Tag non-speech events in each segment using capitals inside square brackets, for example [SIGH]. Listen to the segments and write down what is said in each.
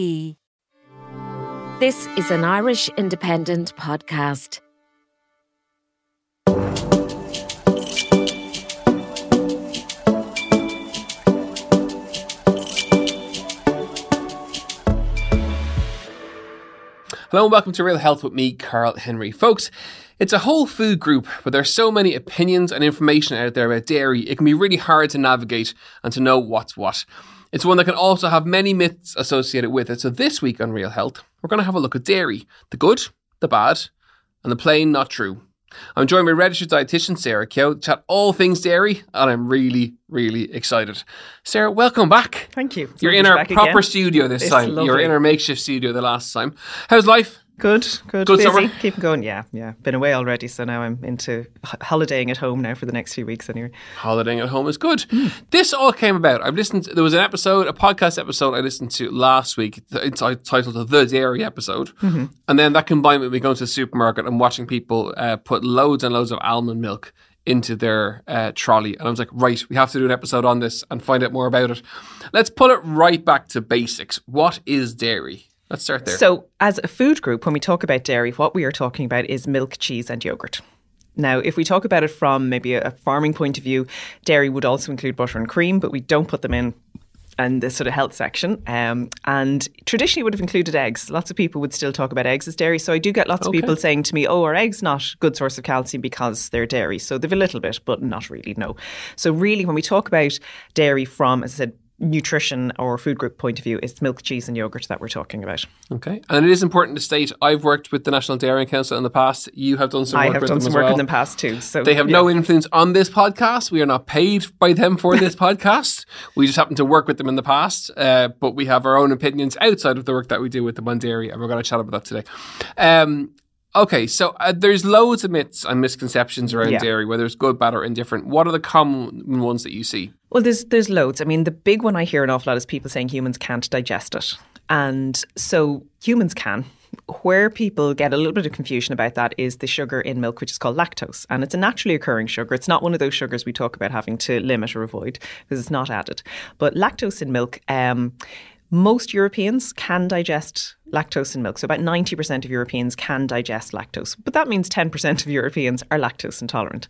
This is an Irish Independent podcast. Hello and welcome to Real Health with me, Carl Henry. Folks, it's a whole food group, but there's so many opinions and information out there about dairy, it can be really hard to navigate and to know what's what. It's one that can also have many myths associated with it. So this week on Real Health, we're going to have a look at dairy the good, the bad, and the plain not true. I'm joined by registered dietitian Sarah Keogh to chat all things dairy, and I'm really, really excited. Sarah, welcome back. Thank you. You're in our proper again. studio this it's time. Lovely. You were in our makeshift studio the last time. How's life? Good, good. Good Busy. summer? Keep going. Yeah, yeah. Been away already, so now I'm into holidaying at home now for the next few weeks anyway. Holidaying at home is good. Mm. This all came about. I've listened. To, there was an episode, a podcast episode I listened to last week. It's titled "The Dairy Episode," mm-hmm. and then that combined with me going to the supermarket and watching people uh, put loads and loads of almond milk into their uh, trolley. And I was like, right, we have to do an episode on this and find out more about it. Let's put it right back to basics. What is dairy? Let's start there. So, as a food group, when we talk about dairy, what we are talking about is milk, cheese, and yogurt. Now, if we talk about it from maybe a farming point of view, dairy would also include butter and cream, but we don't put them in and the sort of health section. Um, and traditionally would have included eggs. Lots of people would still talk about eggs as dairy. So I do get lots okay. of people saying to me, oh, are eggs not a good source of calcium because they're dairy? So they've a little bit, but not really, no. So really, when we talk about dairy from, as I said, nutrition or food group point of view, it's milk, cheese, and yogurt that we're talking about. Okay, and it is important to state I've worked with the National Dairy Council in the past. You have done some. I have done some work well. in the past too. So they have yeah. no influence on this podcast. We are not paid by them for this [LAUGHS] podcast. We just happen to work with them in the past, uh, but we have our own opinions outside of the work that we do with the on dairy, and we're going to chat about that today. Um, Okay, so uh, there's loads of myths and misconceptions around yeah. dairy, whether it's good, bad, or indifferent. What are the common ones that you see? Well, there's there's loads. I mean, the big one I hear an awful lot is people saying humans can't digest it, and so humans can. Where people get a little bit of confusion about that is the sugar in milk, which is called lactose. And it's a naturally occurring sugar. It's not one of those sugars we talk about having to limit or avoid because it's not added. But lactose in milk, um, most Europeans can digest lactose in milk. So about 90% of Europeans can digest lactose, but that means 10% of Europeans are lactose intolerant.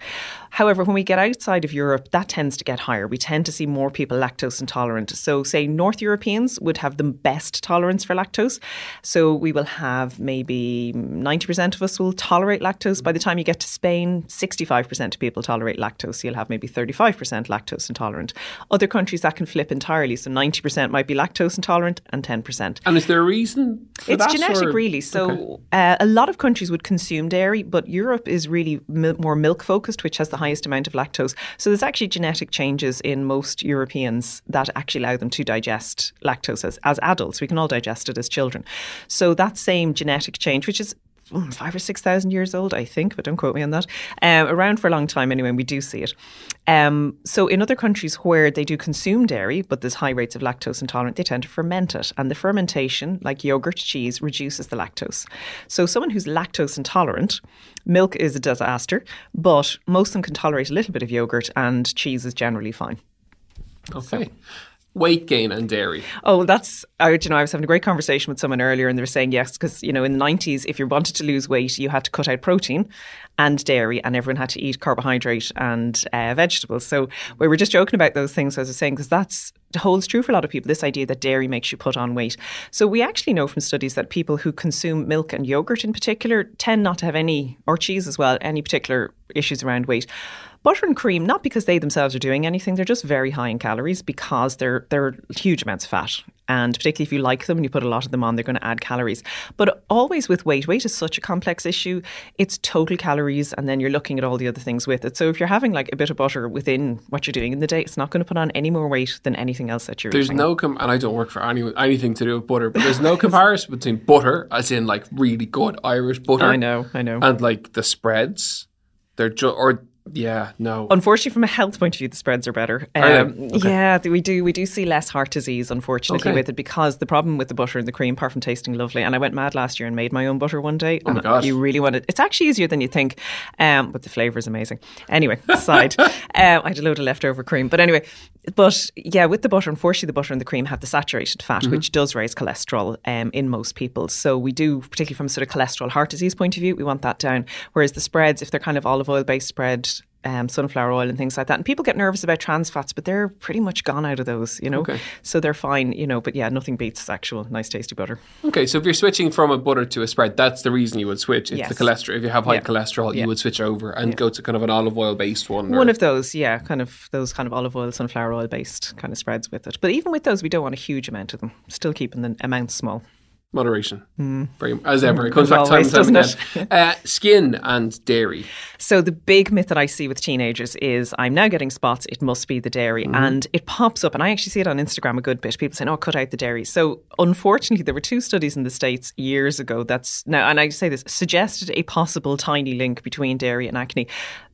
However, when we get outside of Europe, that tends to get higher. We tend to see more people lactose intolerant. So, say North Europeans would have the best tolerance for lactose. So, we will have maybe 90% of us will tolerate lactose. By the time you get to Spain, 65% of people tolerate lactose. You'll have maybe 35% lactose intolerant. Other countries that can flip entirely. So, 90% might be lactose intolerant and 10%. And is there a reason it's genetic, or? really. So okay. uh, a lot of countries would consume dairy, but Europe is really mil- more milk focused, which has the highest amount of lactose. So there's actually genetic changes in most Europeans that actually allow them to digest lactose as, as adults. We can all digest it as children. So that same genetic change, which is five or six thousand years old, I think, but don't quote me on that. Um, around for a long time anyway, and we do see it. Um, so in other countries where they do consume dairy, but there's high rates of lactose intolerant, they tend to ferment it, and the fermentation, like yogurt, cheese, reduces the lactose. So someone who's lactose intolerant, milk is a disaster, but most of them can tolerate a little bit of yogurt, and cheese is generally fine. Okay. So weight gain and dairy? Oh, that's I, you know I was having a great conversation with someone earlier, and they were saying yes because you know in the nineties, if you wanted to lose weight, you had to cut out protein and dairy, and everyone had to eat carbohydrate and uh, vegetables. So we were just joking about those things, as I was saying, because that's holds true for a lot of people. This idea that dairy makes you put on weight. So we actually know from studies that people who consume milk and yogurt in particular tend not to have any, or cheese as well, any particular issues around weight. Butter and cream, not because they themselves are doing anything, they're just very high in calories because they're they're huge amounts of fat. And particularly if you like them and you put a lot of them on, they're going to add calories. But always with weight, weight is such a complex issue. It's total calories, and then you're looking at all the other things with it. So if you're having like a bit of butter within what you're doing in the day, it's not going to put on any more weight than anything else that you're There's no, com- and I don't work for any, anything to do with butter, but there's no comparison between butter, as in like really good Irish butter. I know, I know. And like the spreads. They're just, or yeah, no. Unfortunately, from a health point of view, the spreads are better. Um, Okay. Yeah, we do. We do see less heart disease, unfortunately, Okay. with it because the problem with the butter and the cream, apart from tasting lovely, and I went mad last year and made my own butter one day. Oh my and gosh. You really want it. It's actually easier than you think, um, but the flavour is amazing. Anyway, aside, [LAUGHS] um, I had a load of leftover cream, but anyway, but yeah, with the butter, unfortunately, the butter and the cream have the saturated fat, Mm-hmm. which does raise cholesterol um, in most people. So we do, particularly from a sort of cholesterol heart disease point of view, we want that down. Whereas the spreads, if they're kind of olive oil based spread, um, sunflower oil and things like that. And people get nervous about trans fats, but they're pretty much gone out of those, you know. Okay. So they're fine, you know. But yeah, nothing beats actual nice tasty butter. Okay, so if you're switching from a butter to a spread, that's the reason you would switch. It's Yes. the cholesterol. If you have high Yeah. cholesterol, Yeah. you would switch over and go to kind of an olive oil based one. One of those, yeah, kind of those kind of olive oil, sunflower oil based kind of spreads with it. But even with those, we don't want a huge amount of them. Still keeping the amount small. Moderation. Very, as ever, it comes back time and time again. [LAUGHS] Uh, skin and dairy. So the big myth that I see with teenagers is I'm now getting spots. It must be the dairy, and it pops up. And I actually see it on Instagram a good bit. People saying, "Oh, cut out the dairy." So unfortunately, there were two studies in the states years ago. That's now, and I say this suggested a possible tiny link between dairy and acne,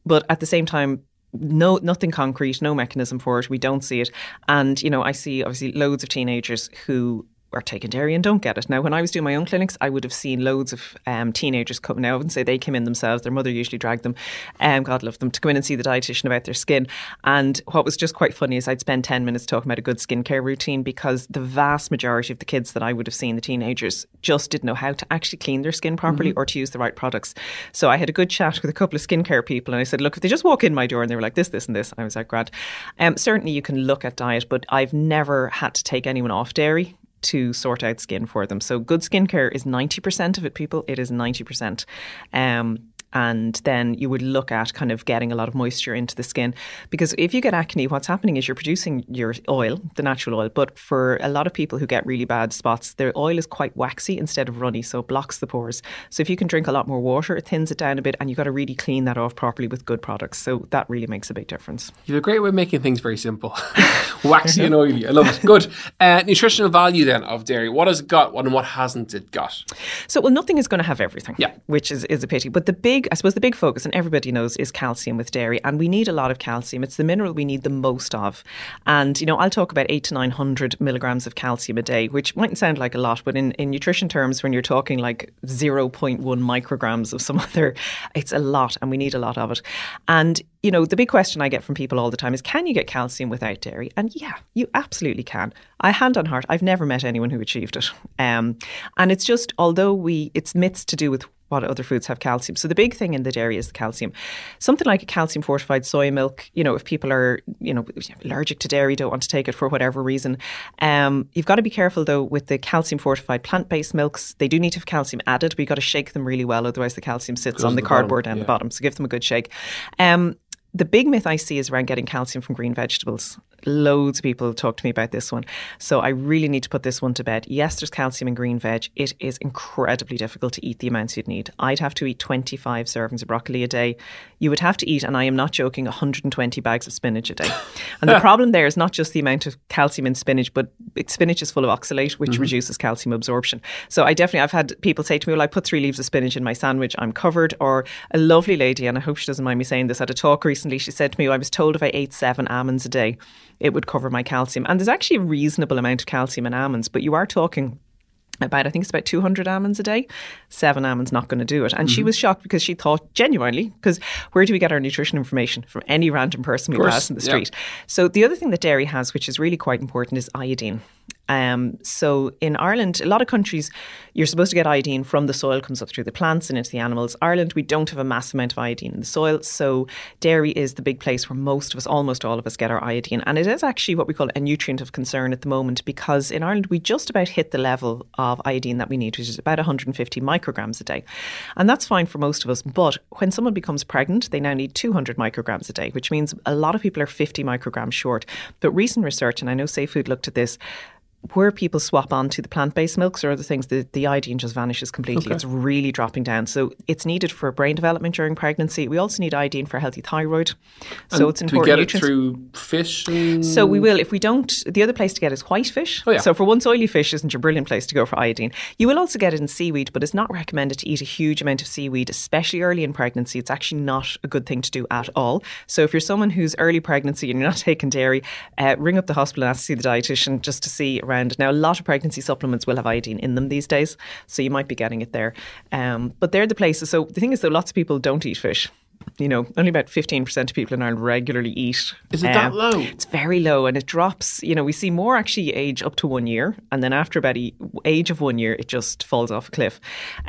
but at the same time. No, nothing concrete, no mechanism for it. We don't see it, and you know, I see obviously loads of teenagers who are taking dairy and don't get it. Now, when I was doing my own clinics, I would have seen loads of um, teenagers come. Now, I wouldn't say they came in themselves. Their mother usually dragged them, um, God love them, to come in and see the dietitian about their skin. And what was just quite funny is I'd spend 10 minutes talking about a good skincare routine because the vast majority of the kids that I would have seen, the teenagers, just didn't know how to actually clean their skin properly or to use the right products. So I had a good chat with a couple of skincare people and I said, look, if they just walk in my door and they were like this, this, and this, I was like, grad. Um, certainly you can look at diet, but I've never had to take anyone off dairy to sort out skin for them. So good skincare is 90% of it, people. It is 90%. Um, and then you would look at kind of getting a lot of moisture into the skin. Because if you get acne, what's happening is you're producing your oil, the natural oil. But for a lot of people who get really bad spots, their oil is quite waxy instead of runny, so it blocks the pores. So if you can drink a lot more water, it thins it down a bit, and you've got to really clean that off properly with good products. So that really makes a big difference. You have a great way of making things very simple. [LAUGHS] Waxy and oily. I love it. Good. Uh, nutritional value then of dairy. What has it got and what hasn't it got? So, well, nothing is going to have everything, Yeah. which is, is a pity. But the big, I suppose, the big focus, and everybody knows, is calcium with dairy. And we need a lot of calcium. It's the mineral we need the most of. And, you know, I'll talk about eight to 900 milligrams of calcium a day, which mightn't sound like a lot, but in, in nutrition terms, when you're talking like 0.1 micrograms of some [LAUGHS] other, it's a lot and we need a lot of it. And, you know, the big question I get from people all the time is can you get calcium without dairy? And yeah, you absolutely can. I hand on heart, I've never met anyone who achieved it. Um, and it's just, although we, it's myths to do with what other foods have calcium. So the big thing in the dairy is the calcium. Something like a calcium fortified soy milk, you know, if people are, you know, allergic to dairy, don't want to take it for whatever reason, um, you've got to be careful though with the calcium fortified plant based milks. They do need to have calcium added, but you've got to shake them really well, otherwise the calcium sits on the, the bottom, cardboard down yeah. the bottom. So give them a good shake. Um, the big myth I see is around getting calcium from green vegetables. Loads of people talk to me about this one. So I really need to put this one to bed. Yes, there's calcium in green veg. It is incredibly difficult to eat the amounts you'd need. I'd have to eat 25 servings of broccoli a day. You would have to eat, and I am not joking, 120 bags of spinach a day. [LAUGHS] And the problem there is not just the amount of calcium in spinach, but spinach is full of oxalate, which mm-hmm. reduces calcium absorption. So I definitely, I've had people say to me, well, I put three leaves of spinach in my sandwich, I'm covered. Or a lovely lady, and I hope she doesn't mind me saying this, at a talk recently, she said to me, I was told if I ate seven almonds a day, it would cover my calcium. And there's actually a reasonable amount of calcium in almonds, but you are talking about I think it's about 200 almonds a day. Seven almonds not going to do it. And she mm-hmm. was shocked because she thought genuinely because where do we get our nutrition information from any random person we pass in the yeah. street? So the other thing that dairy has which is really quite important is iodine. Um, so in Ireland, a lot of countries, you're supposed to get iodine from the soil, comes up through the plants and into the animals. Ireland, we don't have a massive amount of iodine in the soil. So dairy is the big place where most of us, almost all of us, get our iodine. And it is actually what we call a nutrient of concern at the moment because in Ireland, we just about hit the level of iodine that we need, which is about 150 micrograms a day. And that's fine for most of us. But when someone becomes pregnant, they now need 200 micrograms a day, which means a lot of people are 50 micrograms short. But recent research, and I know Safe Food looked at this, where people swap onto the plant based milks or other things, the, the iodine just vanishes completely. Okay. It's really dropping down. So it's needed for brain development during pregnancy. We also need iodine for healthy thyroid. So and it's important. We get nutrients. it through fish? And... So we will. If we don't, the other place to get is white fish. Oh, yeah. So for once, oily fish isn't your brilliant place to go for iodine. You will also get it in seaweed, but it's not recommended to eat a huge amount of seaweed, especially early in pregnancy. It's actually not a good thing to do at all. So if you're someone who's early pregnancy and you're not [LAUGHS] taking dairy, uh, ring up the hospital and ask to see the dietitian just to see around. Now, a lot of pregnancy supplements will have iodine in them these days, so you might be getting it there. Um, but they're the places. So the thing is, though, lots of people don't eat fish you know, only about 15% of people in Ireland regularly eat. Is it um, that low? It's very low and it drops. You know, we see more actually age up to one year. And then after about a age of one year, it just falls off a cliff.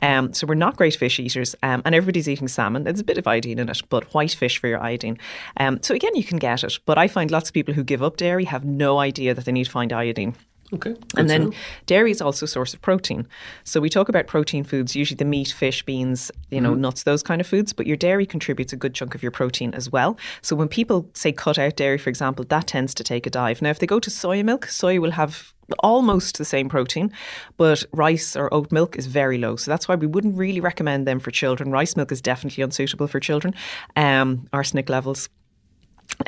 Um, so we're not great fish eaters. Um, and everybody's eating salmon. There's a bit of iodine in it, but white fish for your iodine. Um, so again, you can get it. But I find lots of people who give up dairy have no idea that they need to find iodine. Okay. And then dairy is also a source of protein. So we talk about protein foods, usually the meat, fish, beans, you know, mm nuts, those kind of foods, but your dairy contributes a good chunk of your protein as well. So when people say cut out dairy, for example, that tends to take a dive. Now, if they go to soy milk, soy will have almost the same protein, but rice or oat milk is very low. So that's why we wouldn't really recommend them for children. Rice milk is definitely unsuitable for children. Um, arsenic levels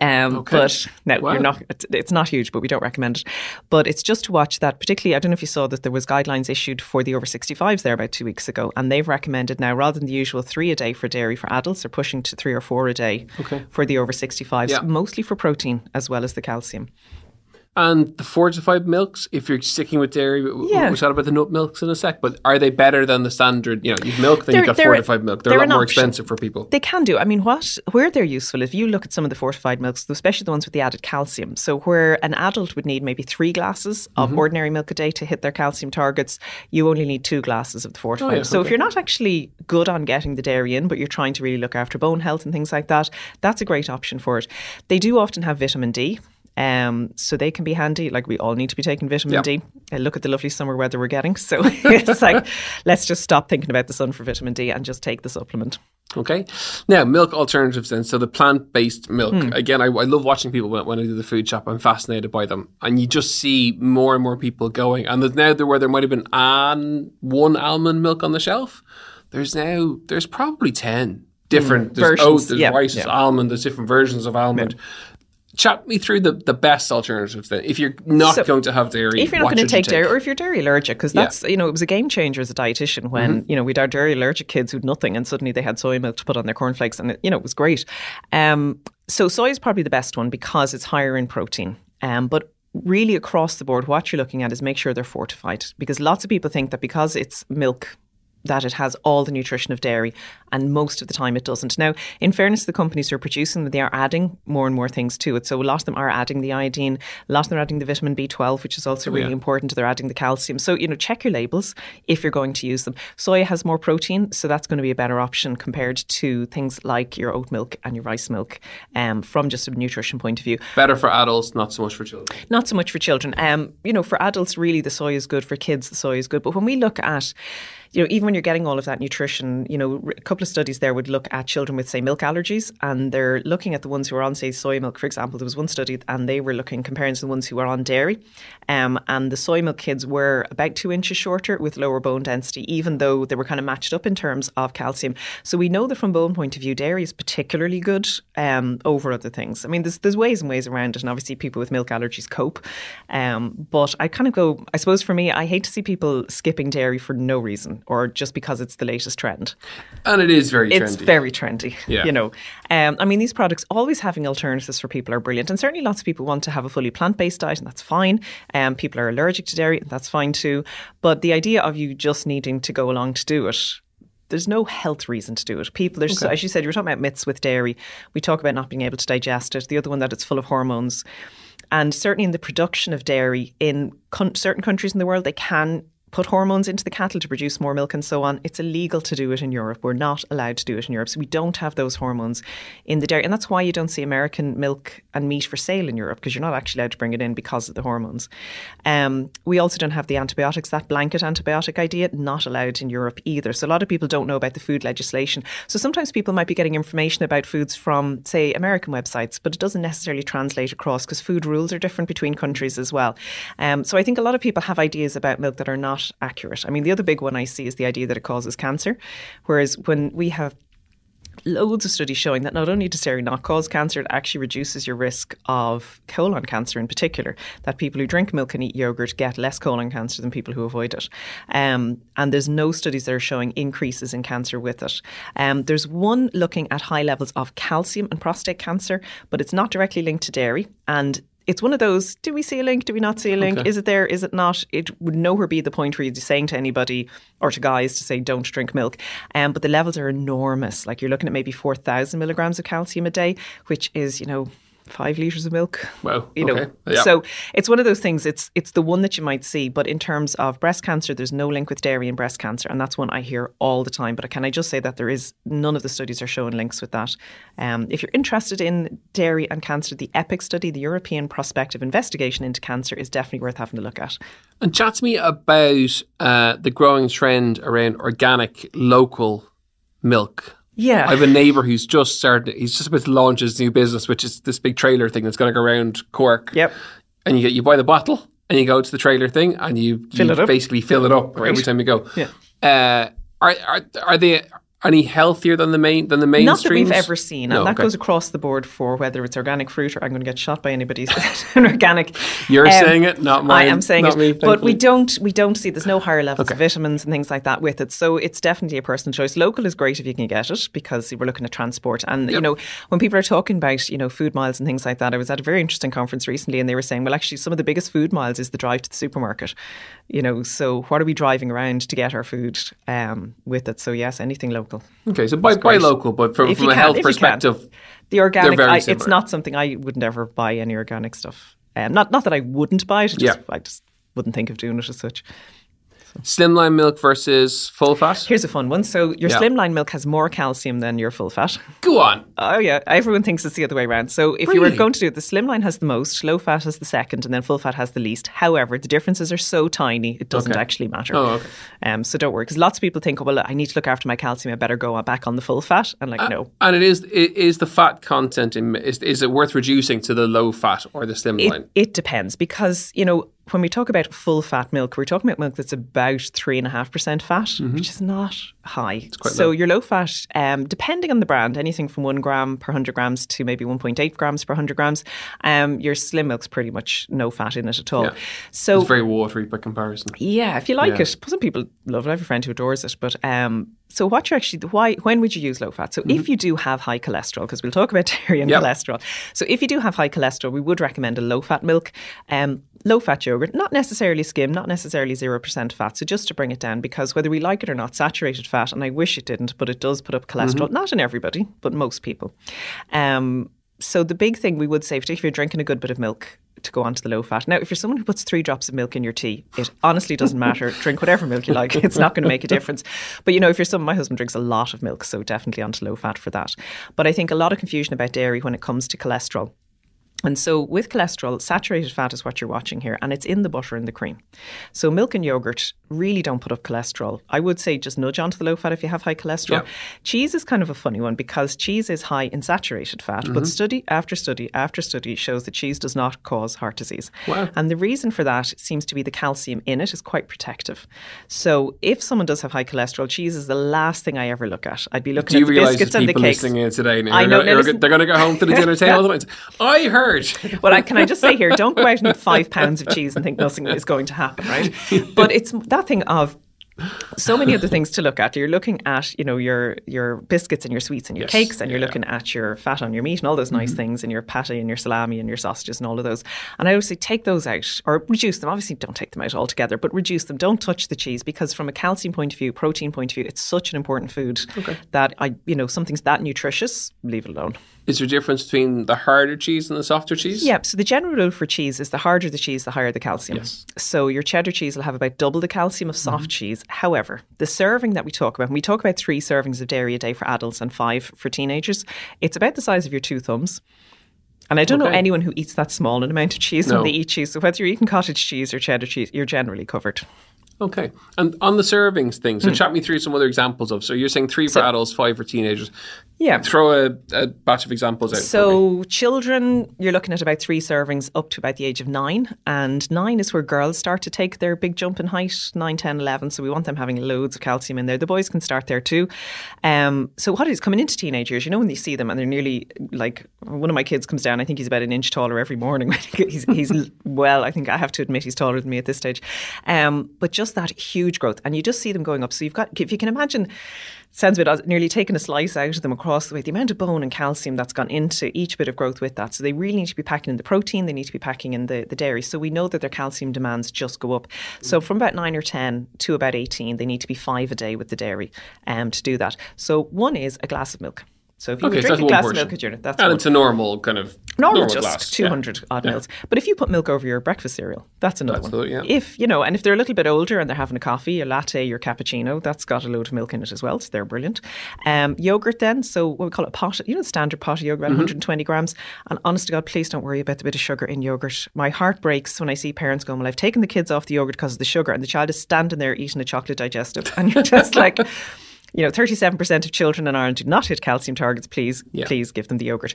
um, okay. But no, wow. you're not. It's, it's, not huge, but we don't recommend it. But it's just to watch that. Particularly, I don't know if you saw that there was guidelines issued for the over 65s there about two weeks ago, and they've recommended now rather than the usual three a day for dairy for adults, they're pushing to three or four a day okay. for the over 65s, yeah. mostly for protein as well as the calcium. And the fortified milks, if you're sticking with dairy, yeah. we'll chat about the nut milks in a sec, but are they better than the standard, you know, you've milk, then you've got fortified milk. They're, they're a lot more option. expensive for people. They can do. I mean, what where they're useful, if you look at some of the fortified milks, especially the ones with the added calcium, so where an adult would need maybe three glasses of mm-hmm. ordinary milk a day to hit their calcium targets, you only need two glasses of the fortified. Oh, yeah, so okay. if you're not actually good on getting the dairy in, but you're trying to really look after bone health and things like that, that's a great option for it. They do often have vitamin D. Um, so they can be handy. Like we all need to be taking vitamin yep. D. Uh, look at the lovely summer weather we're getting. So [LAUGHS] [LAUGHS] it's like, let's just stop thinking about the sun for vitamin D and just take the supplement. Okay. Now, milk alternatives then. So the plant based milk. Hmm. Again, I, I, love watching people when, when, I do the food shop. I'm fascinated by them. And you just see more and more people going. And there's now there where there might have been an, one almond milk on the shelf. There's now, there's probably 10 different. Mm, there's versions. oat, there's yep. rice, there's almond, there's different versions of almond. Yep chat me through the, the best alternatives then if you're not so going to have dairy if you're not going to take, take, dairy or if you're dairy allergic because that's yeah. you know it was a game changer as a dietitian when mm-hmm. you know we'd our dairy allergic kids who'd nothing and suddenly they had soy milk to put on their cornflakes and it, you know it was great um, so soy is probably the best one because it's higher in protein um, but really across the board what you're looking at is make sure they're fortified because lots of people think that because it's milk that it has all the nutrition of dairy, and most of the time it doesn't. Now, in fairness the companies who are producing them, they are adding more and more things to it. So a lot of them are adding the iodine, a lot of them are adding the vitamin B12, which is also oh, really yeah. important. They're adding the calcium. So, you know, check your labels if you're going to use them. Soya has more protein, so that's going to be a better option compared to things like your oat milk and your rice milk um, from just a nutrition point of view. Better for adults, not so much for children. Not so much for children. Um, you know, for adults, really, the soy is good. For kids, the soy is good. But when we look at you know, even when you're getting all of that nutrition, you know, a couple of studies there would look at children with, say, milk allergies, and they're looking at the ones who are on, say, soy milk, for example. There was one study, and they were looking comparing to the ones who were on dairy, um, and the soy milk kids were about two inches shorter with lower bone density, even though they were kind of matched up in terms of calcium. So we know that from bone point of view, dairy is particularly good um, over other things. I mean, there's there's ways and ways around it, and obviously people with milk allergies cope. Um, but I kind of go, I suppose for me, I hate to see people skipping dairy for no reason or just because it's the latest trend. And it is very trendy. It's very trendy. Yeah. You know, um, I mean, these products always having alternatives for people are brilliant. And certainly lots of people want to have a fully plant based diet, and that's fine. Um, people are allergic to dairy, and that's fine too. But the idea of you just needing to go along to do it, there's no health reason to do it. People, there's okay. as you said, you were talking about myths with dairy. We talk about not being able to digest it. The other one that it's full of hormones. And certainly in the production of dairy in con- certain countries in the world, they can put hormones into the cattle to produce more milk and so on. It's illegal to do it in Europe. We're not allowed to do it in Europe. So we don't have those hormones in the dairy. And that's why you don't see American milk and meat for sale in Europe because you're not actually allowed to bring it in because of the hormones. Um, we also don't have the antibiotics, that blanket antibiotic idea, not allowed in Europe either. So a lot of people don't know about the food legislation. So sometimes people might be getting information about foods from, say, American websites, but it doesn't necessarily translate across because food rules are different between countries as well. Um, so I think a lot of people have ideas about milk that are not not accurate. I mean, the other big one I see is the idea that it causes cancer, whereas when we have loads of studies showing that not only does dairy not cause cancer, it actually reduces your risk of colon cancer in particular. That people who drink milk and eat yogurt get less colon cancer than people who avoid it. Um, and there's no studies that are showing increases in cancer with it. Um, there's one looking at high levels of calcium and prostate cancer, but it's not directly linked to dairy. And it's one of those do we see a link? Do we not see a link? Okay. Is it there? Is it not? It would nowhere be the point where you're saying to anybody or to guys to say don't drink milk. Um, but the levels are enormous. Like you're looking at maybe 4,000 milligrams of calcium a day, which is, you know, five liters of milk. Wow. You know, okay. yeah. so it's one of those things. It's it's the one that you might see, but in terms of breast cancer, there's no link with dairy and breast cancer, and that's one I hear all the time. But can I just say that there is none of the studies are showing links with that. Um, if you're interested in dairy and cancer, the EPIC study, the European Prospective Investigation into Cancer, is definitely worth having a look at. And chat to me about uh, the growing trend around organic, local milk yeah. I have a neighbour who's just started, he's just about to launch his new business, which is this big trailer thing that's going to go around Cork. Yep. And you you buy the bottle and you go to the trailer thing and you, fill you basically fill it up every time you go. Yeah. Uh, are, are, are they any healthier than the main than the mainstream? Not that we've ever seen, No, and that okay. goes across the board for whether it's organic fruit or I'm going to get shot by anybody who's [LAUGHS] an organic. You're Um, saying it, not mine. I am saying not it, me, but we don't we don't see there's no higher levels Okay. of vitamins and things like that with it. So it's definitely a personal choice. Local is great if you can get it because we're looking at transport. And you know when people are talking about you know food miles and things like that, I was at a very interesting conference recently, and they were saying, well, actually, some of the biggest food miles is the drive to the supermarket. You know, so what are we driving around to get our food um, with it? So yes, anything local. Okay, so buy, buy local, but from, from a can, health if you can. perspective, The organic, I, it's not something I would never buy any organic stuff. Um, not not that I wouldn't buy it, just, Yeah. I just wouldn't think of doing it as such. Slimline milk versus full fat. Here's a fun one. So your Yeah. slimline milk has more calcium than your full fat. Go on. Oh yeah, everyone thinks it's the other way around. So if you were going to do it, the slimline has the most, low fat has the second, and then full fat has the least. However, the differences are so tiny it doesn't Okay. actually matter. Oh, okay. Um, so don't worry, because lots of people think, oh, well, I need to look after my calcium. I better go back on the full fat. And Uh, like, no, And it is it is the fat content in is is it worth reducing to the low fat or the slimline? It, it depends because, you know, when we talk about full fat milk, we're talking about milk that's about three and a half percent fat, which is not high. Mm-hmm. quite so low. your low fat, um, depending on the brand, anything from one gram per hundred grams to maybe one point eight grams per hundred grams, um, your slim milk's pretty much no fat in it at all. Yeah. So it's very watery by comparison. yeah, if you like Yeah. it, some people love it. I have a friend who adores it. But um, so what you actually why when would you use low fat? So if you do have high cholesterol, because we'll talk about [LAUGHS] dairy and Mm-hmm. Yep. cholesterol. So if you do have high cholesterol, we would recommend a low fat milk, um, low fat yogurt, not necessarily skim, not necessarily zero percent fat. So just to bring it down, because whether we like it or not, saturated fat, and I wish it didn't, but it does put up cholesterol. Mm-hmm. Not in everybody, but most people. Um, so the big thing we would say, particularly if you're drinking a good bit of milk, to go onto the low fat. Now, if you're someone who puts three drops of milk in your tea, it honestly doesn't matter. [LAUGHS] Drink whatever milk you like; it's not going to make a difference. But you know, if you're someone, my husband drinks a lot of milk, so definitely onto low fat for that. But I think a lot of confusion about dairy when it comes to cholesterol. And so, with cholesterol, saturated fat is what you're watching here, and it's in the butter and the cream. So, milk and yogurt really don't put up cholesterol. I would say just nudge onto the low fat if you have high cholesterol. Yeah. Cheese is kind of a funny one because cheese is high in saturated fat, Mm-hmm. but study after study after study shows that cheese does not cause heart disease. Wow. And the reason for that seems to be the calcium in it is quite protective. So, if someone does have high cholesterol, cheese is the last thing I ever look at. I'd be looking Do at the biscuits and the cakes. listening today? I know, gonna- now you're listen- go- they're going to go home to the [LAUGHS] dinner table. I heard. [LAUGHS] Well, I, can I just say here, don't go out and eat five pounds of cheese and think nothing is going to happen, right? [LAUGHS] But it's that thing of so many other things to look at. You're looking at, you know, your your biscuits and your sweets and your Yes, cakes, and you're yeah. looking at your fat on your meat and all those nice mm-hmm. things, and your patty and your salami and your sausages and all of those. And I always say take those out or reduce them. Obviously, don't take them out altogether, but reduce them. Don't touch the cheese because from a calcium point of view, protein point of view, it's such an important food that I, you know, something's that nutritious, leave it alone. Is there a difference between the harder cheese and the softer cheese? Yep. so the general rule for cheese is the harder the cheese, the higher the calcium. Yes. So your cheddar cheese will have about double the calcium of soft mm-hmm. cheese. However, the serving that we talk about, when we talk about three servings of dairy a day for adults and five for teenagers, it's about the size of your two thumbs. And I don't know anyone who eats that small an amount of cheese No. when they eat cheese. So whether you're eating cottage cheese or cheddar cheese, you're generally covered. Okay. And on the servings thing, so chat me through some other examples of. So you're saying three for adults, five for teenagers. Yeah. Throw a, a batch of examples out. So, children, you're looking at about three servings up to about the age of nine. And nine is where girls start to take their big jump in height, 9, 10, 11. So, we want them having loads of calcium in there. The boys can start there too. Um, so, what is coming into teenagers, you know, when you see them and they're nearly like one of my kids comes down, I think he's about an inch taller every morning. [LAUGHS] he's, he's well, I think I have to admit he's taller than me at this stage. Um, but just that huge growth. And you just see them going up. So, you've got, if you can imagine, sounds a bit odd, nearly taking a slice out of them across the way. The amount of bone and calcium that's gone into each bit of growth with that. So they really need to be packing in the protein, they need to be packing in the, the dairy. So we know that their calcium demands just go up. So from about nine or 10 to about 18, they need to be five a day with the dairy um, to do that. So one is a glass of milk. So if you Okay, so drink a glass portion. of milk at dinner, that's and one. it's a normal kind of Normal, normal just glass. Yeah. 200 odd mils. But if you put milk over your breakfast cereal, that's another That's one. the- yeah. If, you know, and if they're a little bit older and they're having a coffee, a latte, your cappuccino, that's got a load of milk in it as well. So they're brilliant. Um, yogurt then, so what we call it pot, you know, the standard pot of yogurt, Mm-hmm. 120 grams. And honest to God, please don't worry about the bit of sugar in yogurt. My heart breaks when I see parents going, well, I've taken the kids off the yogurt because of the sugar and the child is standing there eating a chocolate digestive. And you're just [LAUGHS] like... You know, 37% of children in Ireland do not hit calcium targets. Please, Yeah. please give them the yogurt.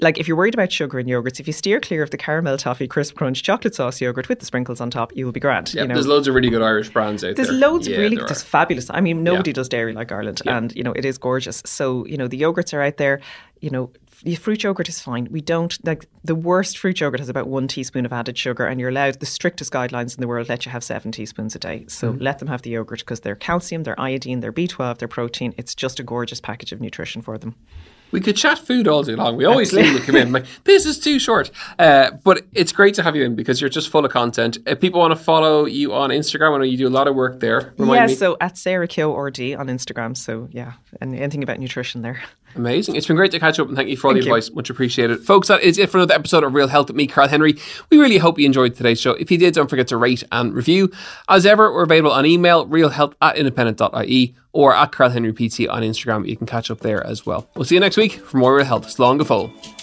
Like, if you're worried about sugar in yogurts, if you steer clear of the caramel toffee crisp crunch chocolate sauce yogurt with the sprinkles on top, you will be grand. Yeah, you know? there's loads of really good Irish brands out There's there. There's loads Yeah, of really, there's fabulous. I mean, nobody Yeah. does dairy like Ireland, and you know it is gorgeous. So you know the yogurts are out there. You know, the fruit yogurt is fine. We don't like the worst fruit yogurt has about one teaspoon of added sugar, and you're allowed the strictest guidelines in the world let you have seven teaspoons a day. So Mm-hmm. let them have the yogurt because they're calcium, they're iodine, they're B12, they're protein. It's just a gorgeous package of nutrition for them. We could chat food all day long. We always seem to come in like this is too short, uh, but it's great to have you in because you're just full of content. If people want to follow you on Instagram, I know you do a lot of work there. Remind yeah, me. so at Sarah Keogh RD on Instagram. So yeah, and anything about nutrition there. Amazing. It's been great to catch up and thank you for all Thank the you. advice. Much appreciated. Folks, that is it for another episode of Real Health with me, Carl Henry. We really hope you enjoyed today's show. If you did, don't forget to rate and review. As ever, we're available on email, realhealth at independent.ie or at Carl Henry PT on Instagram. You can catch up there as well. We'll see you next week for more Real Health. Slán go.